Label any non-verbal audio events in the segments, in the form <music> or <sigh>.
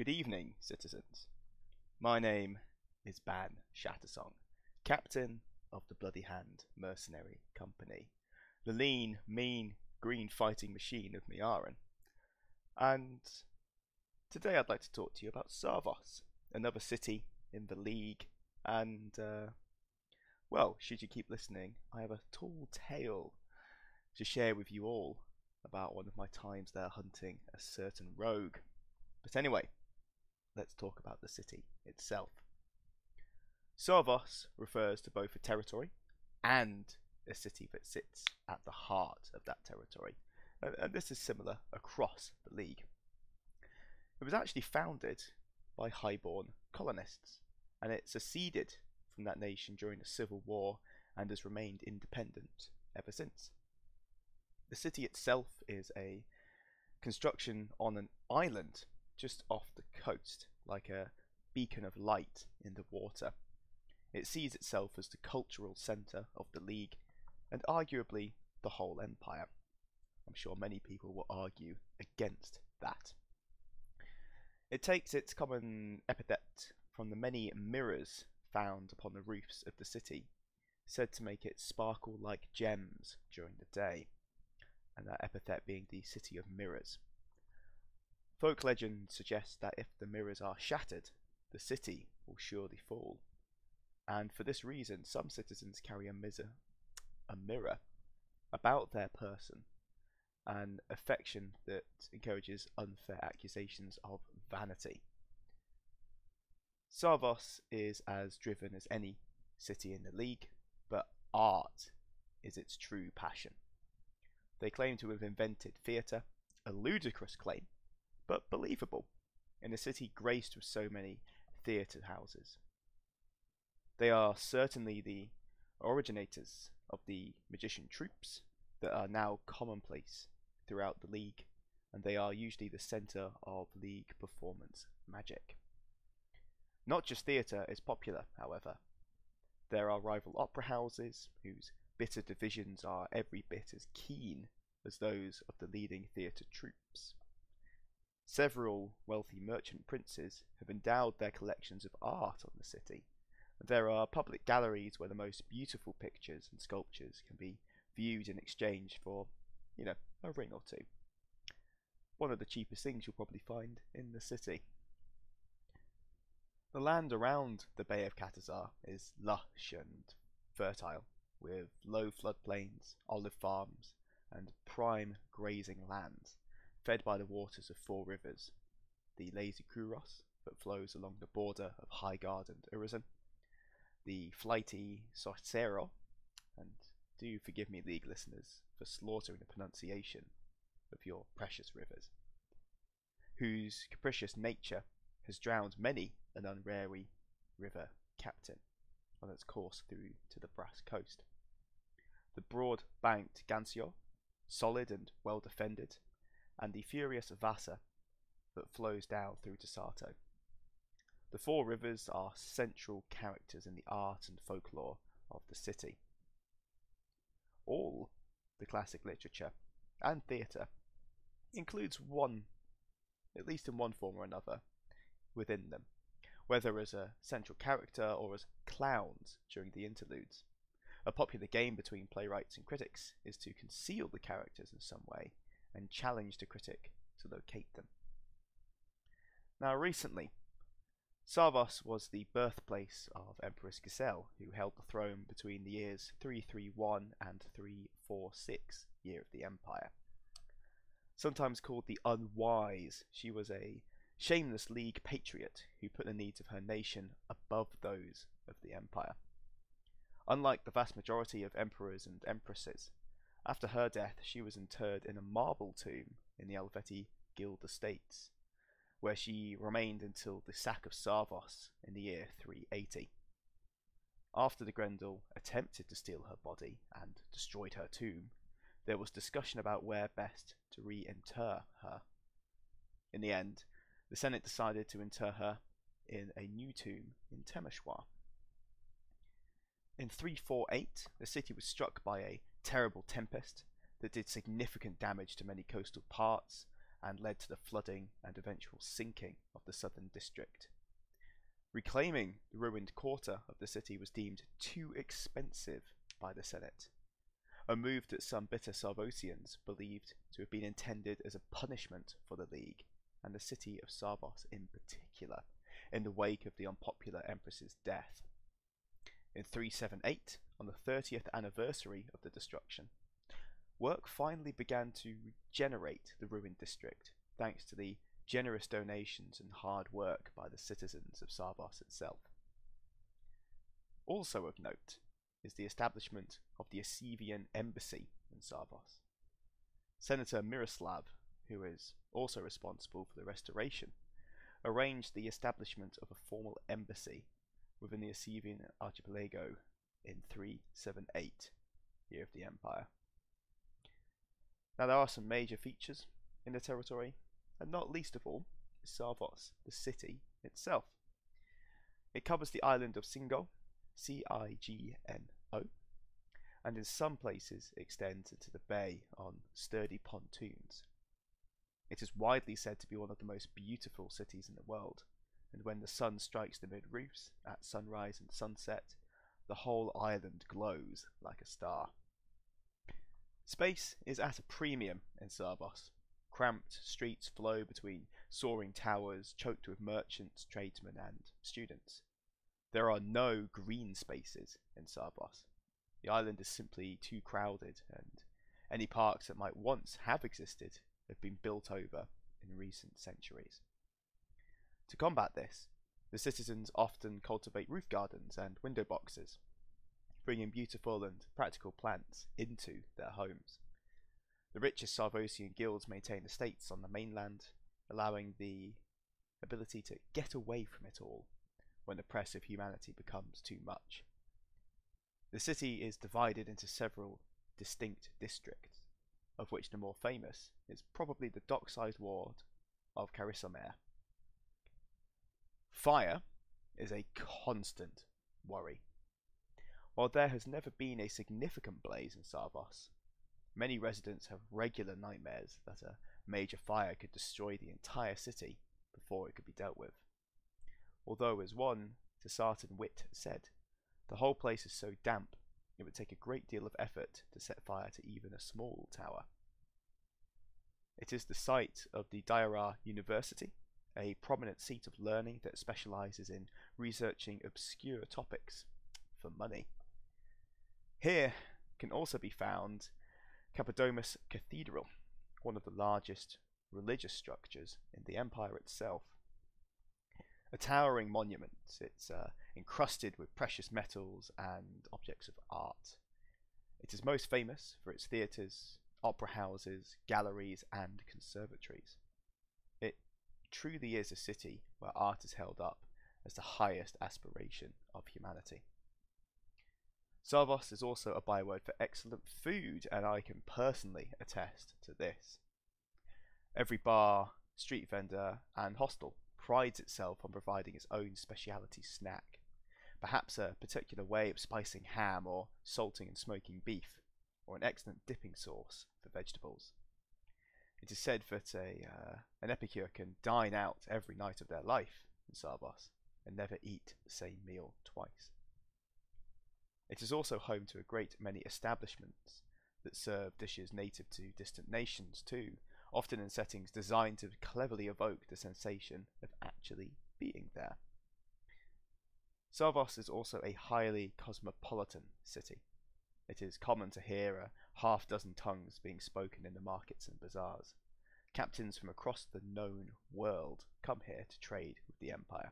Good evening, citizens. My name is Ban Shattersong, captain of the Bloody Hand Mercenary Company, the lean, mean, green fighting machine of Miaran. And today I'd like to talk to you about Sarvos, another city in the League, and, uh, well, should you keep listening, I have a tall tale to share with you all about one of my times there hunting a certain rogue. But anyway, let's talk about the city itself. Sarvos refers to both a territory and a city that sits at the heart of that territory, and this is similar across the League. It was actually founded by highborn colonists, and it seceded from that nation during the Civil War and has remained independent ever since. The city itself is a construction on an island just off the coast, like a beacon of light in the water. It sees itself as the cultural centre of the League and arguably the whole empire. I'm sure many people will argue against that. It takes its common epithet from the many mirrors found upon the roofs of the city, said to make it sparkle like gems during the day and that epithet being the City of Mirrors. Folk legend suggests that if the mirrors are shattered, the city will surely fall. And for this reason, some citizens carry a, miser, a mirror about their person, an affection that encourages unfair accusations of vanity. Sarvos is as driven as any city in the league, but art is its true passion. They claim to have invented theatre, a ludicrous claim, but believable, in a city graced with so many theatre houses. They are certainly the originators of the magician troupes that are now commonplace throughout the league, and they are usually the centre of league performance magic. Not just theatre is popular, however. There are rival opera houses whose bitter divisions are every bit as keen as those of the leading theatre troupes. Several wealthy merchant princes have endowed their collections of art on the city, there are public galleries where the most beautiful pictures and sculptures can be viewed in exchange for, you know, a ring or two. One of the cheapest things you'll probably find in the city. The land around the Bay of Catazar is lush and fertile, with low floodplains, olive farms, and prime grazing lands, fed by the waters of four rivers the lazy Kouros that flows along the border of Highguard and Urizen, the flighty Sorcero, and do forgive me, League listeners, for slaughtering the pronunciation of your precious rivers, whose capricious nature has drowned many an unwary river captain on its course through to the Brass Coast. The broad banked Gansio, solid and well defended, and the furious Vasa that flows down through to Sato. The four rivers are central characters in the art and folklore of the city. All the classic literature and theatre includes one, at least in one form or another, within them, whether as a central character or as clowns during the interludes. A popular game between playwrights and critics is to conceal the characters in some way and challenge the critic to locate them. Now, recently, Sarvos was the birthplace of Empress Giselle, who held the throne between the years 331 and 346 year of the Empire. Sometimes called the Unwise, she was a shameless League patriot who put the needs of her nation above those of the Empire. Unlike the vast majority of emperors and empresses, after her death she was interred in a marble tomb in the Helvetii Guild Estates, where she remained until the sack of Sarvos in the year 380. After the Grendel attempted to steal her body and destroyed her tomb, there was discussion about where best to reinter her. In the end, the Senate decided to inter her in a new tomb in Temeschwar. In 348, the city was struck by a terrible tempest that did significant damage to many coastal parts and led to the flooding and eventual sinking of the southern district. Reclaiming the ruined quarter of the city was deemed too expensive by the Senate, a move that some bitter Sarvosians believed to have been intended as a punishment for the League and the city of Sarvos in particular, in the wake of the unpopular empress's death. In 378, on the 30th anniversary of the destruction, work finally began to regenerate the ruined district thanks to the generous donations and hard work by the citizens of Sarvos itself. Also of note is the establishment of the Asavean embassy in Sarvos. Senator Miroslav, who is also responsible for the restoration, arranged the establishment of a formal embassy within the Asavean archipelago in 378, year of the Empire. Now, there are some major features in the territory, and not least of all is Sarvos, the city itself. It covers the island of Cigno, C I G N O, and in some places extends into the bay on sturdy pontoons. It is widely said to be one of the most beautiful cities in the world, and when the sun strikes the mid roofs at sunrise and sunset, the whole island glows like a star. Space is at a premium in Sarvos. Cramped streets flow between soaring towers choked with merchants, tradesmen, and students. There are no green spaces in Sarvos. The island is simply too crowded, and any parks that might once have existed have been built over in recent centuries. To combat this, the citizens often cultivate roof gardens and window boxes, bringing beautiful and practical plants into their homes. The richest Sarvosian guilds maintain estates on the mainland, allowing the ability to get away from it all when the press of humanity becomes too much. The city is divided into several distinct districts, of which the more famous is probably the dockside ward of Karisomer. Fire is a constant worry. While there has never been a significant blaze in Sarvos, many residents have regular nightmares that a major fire could destroy the entire city before it could be dealt with. Although, as one Tisartan wit said, the whole place is so damp it would take a great deal of effort to set fire to even a small tower. It is the site of the Daiara University, a prominent seat of learning that specializes in researching obscure topics for money. Here can also be found Cappadomus Cathedral, one of the largest religious structures in the empire itself. A towering monument, it's uh, encrusted with precious metals and objects of art. It is most famous for its theatres, opera houses, galleries, and conservatories. Truly is a city where art is held up as the highest aspiration of humanity. Sarvos is also a byword for excellent food, and I can personally attest to this. Every bar, street vendor, and hostel prides itself on providing its own speciality snack, perhaps a particular way of spicing ham or salting and smoking beef, or an excellent dipping sauce for vegetables. It is said that a, uh, an epicure can dine out every night of their life in Sarvos and never eat the same meal twice. It is also home to a great many establishments that serve dishes native to distant nations too, often in settings designed to cleverly evoke the sensation of actually being there. Sarvos is also a highly cosmopolitan city. It is common to hear a half dozen tongues being spoken in the markets and bazaars. Captains from across the known world come here to trade with the Empire.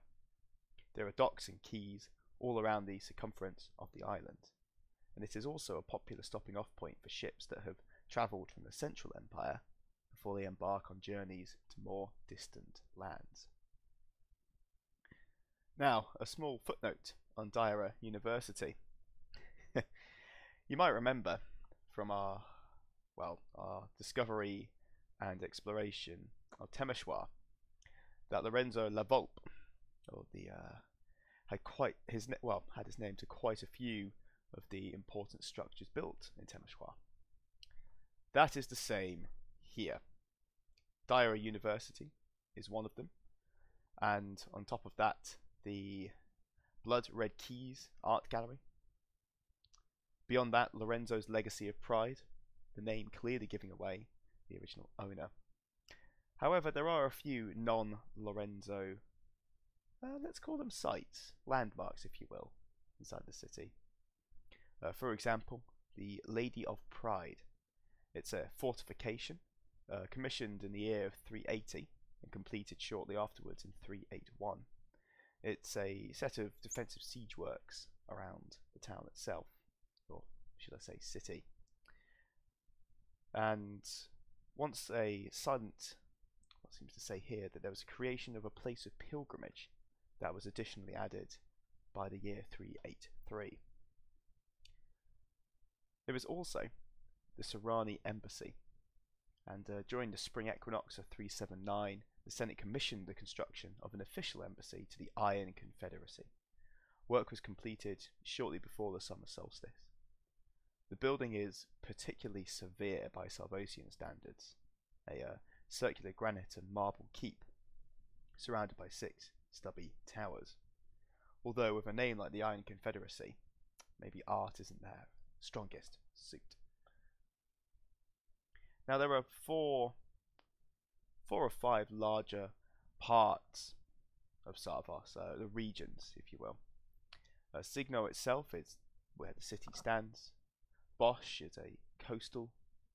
There are docks and quays all around the circumference of the island, and it is also a popular stopping off point for ships that have travelled from the Central Empire before they embark on journeys to more distant lands. Now, a small footnote on Daiara University. You might remember from our, well, our discovery and exploration of Temeschwar that Lorenzo Lavolpe, or the uh, had quite his well had his name to quite a few of the important structures built in Temeschwar. That is the same here. Dyra University is one of them, and on top of that, the Blood Red Keys Art Gallery. Beyond that, Lorenzo's Legacy of Pride, the name clearly giving away the original owner. However, there are a few non Lorenzo, uh, let's call them sites, landmarks, if you will, inside the city. Uh, for example, the Lady of Pride. It's a fortification uh, commissioned in the year of 380 and completed shortly afterwards in 381. It's a set of defensive siege works around the town itself, should I say city. And once a silent, what seems to say here that there was a creation of a place of pilgrimage that was additionally added by the year 383. There was also the Sorani Embassy, and uh, during the spring equinox of 379, the Senate commissioned the construction of an official embassy to the Iron Confederacy. Work was completed shortly before the summer solstice. The building is particularly severe by Sarvosian standards, a uh, circular granite and marble keep, surrounded by six stubby towers. Although with a name like the Iron Confederacy, maybe art isn't their strongest suit. Now there are four four or five larger parts of Sarvos, uh, the regions, if you will. Uh, Cigno itself is where the city stands. Bosch is a coastal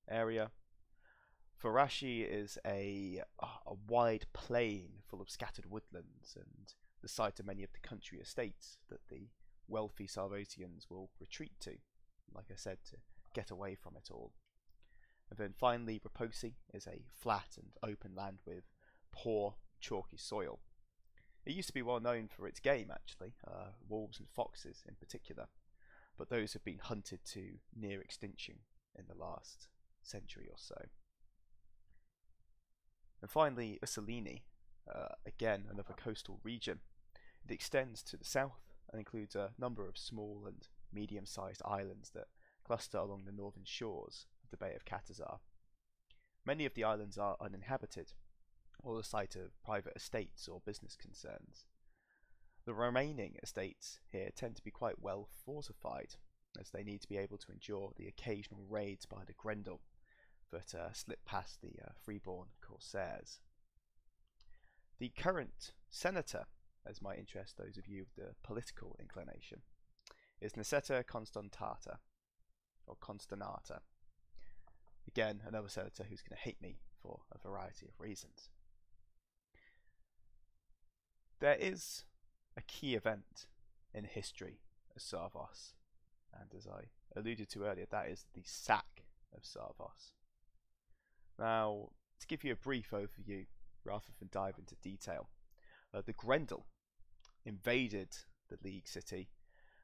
area. Farashi is a, a wide plain full of scattered woodlands and the site of many of the country estates that the wealthy Sarvosians will retreat to, like I said, to get away from it all. And then finally, Reposi is a flat and open land with poor, chalky soil. It used to be well known for its game, actually, uh, wolves and foxes in particular, but those have been hunted to near extinction in the last century or so. And finally, Ussolini, uh, again another coastal region. It extends to the south and includes a number of small and medium sized islands that cluster along the northern shores of the Bay of Catazar. Many of the islands are uninhabited, or the site of private estates or business concerns. The remaining estates here tend to be quite well fortified, as they need to be able to endure the occasional raids by the Grendel that uh, slip past the uh, freeborn corsairs. The current senator, as might interest those of you with the political inclination, is Niceta Constantata, or Constanata, Again, another senator who's going to hate me for a variety of reasons. There is a key event in history of Sarvos, and as I alluded to earlier, that is the sack of Sarvos. Now, to give you a brief overview, rather than dive into detail, uh, the Grendel invaded the League city,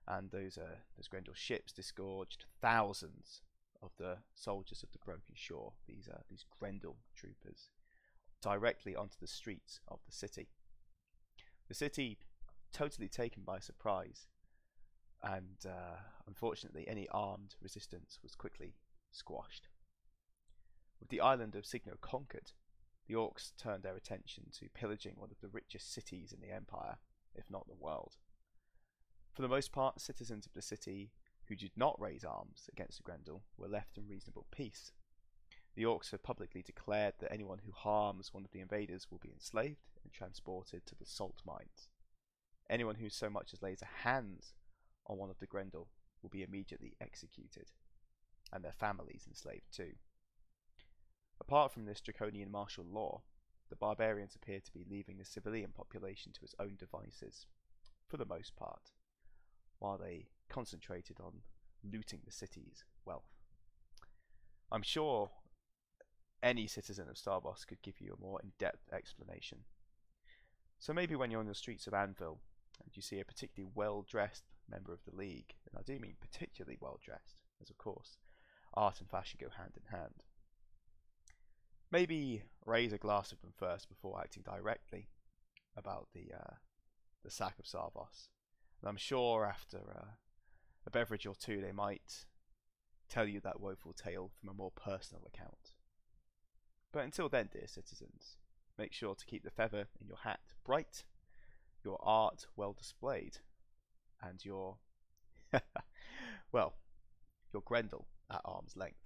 and those uh, those Grendel ships disgorged thousands of the soldiers of the Broken Shore, these uh, these Grendel troopers, directly onto the streets of the city. The city totally taken by surprise, and uh, unfortunately, any armed resistance was quickly squashed. With the island of Cigno conquered, the Orcs turned their attention to pillaging one of the richest cities in the empire, if not the world. For the most part, citizens of the city who did not raise arms against the Grendel were left in reasonable peace. The Orcs have publicly declared that anyone who harms one of the invaders will be enslaved and transported to the salt mines. Anyone who so much as lays a hand on one of the Grendel will be immediately executed, and their families enslaved too. Apart from this draconian martial law, the barbarians appear to be leaving the civilian population to its own devices, for the most part, while they concentrated on looting the city's wealth. I'm sure any citizen of Sarvos could give you a more in depth explanation. So maybe when you're on the streets of Anvil and you see a particularly well dressed member of the League, and I do mean particularly well dressed, as of course art and fashion go hand in hand. Maybe raise a glass of them first before acting directly about the uh, the sack of Sarvos. And I'm sure after uh, a beverage or two, they might tell you that woeful tale from a more personal account. But until then, dear citizens, make sure to keep the feather in your hat bright, your art well displayed, and your, <laughs> well, your Grendel at arm's length.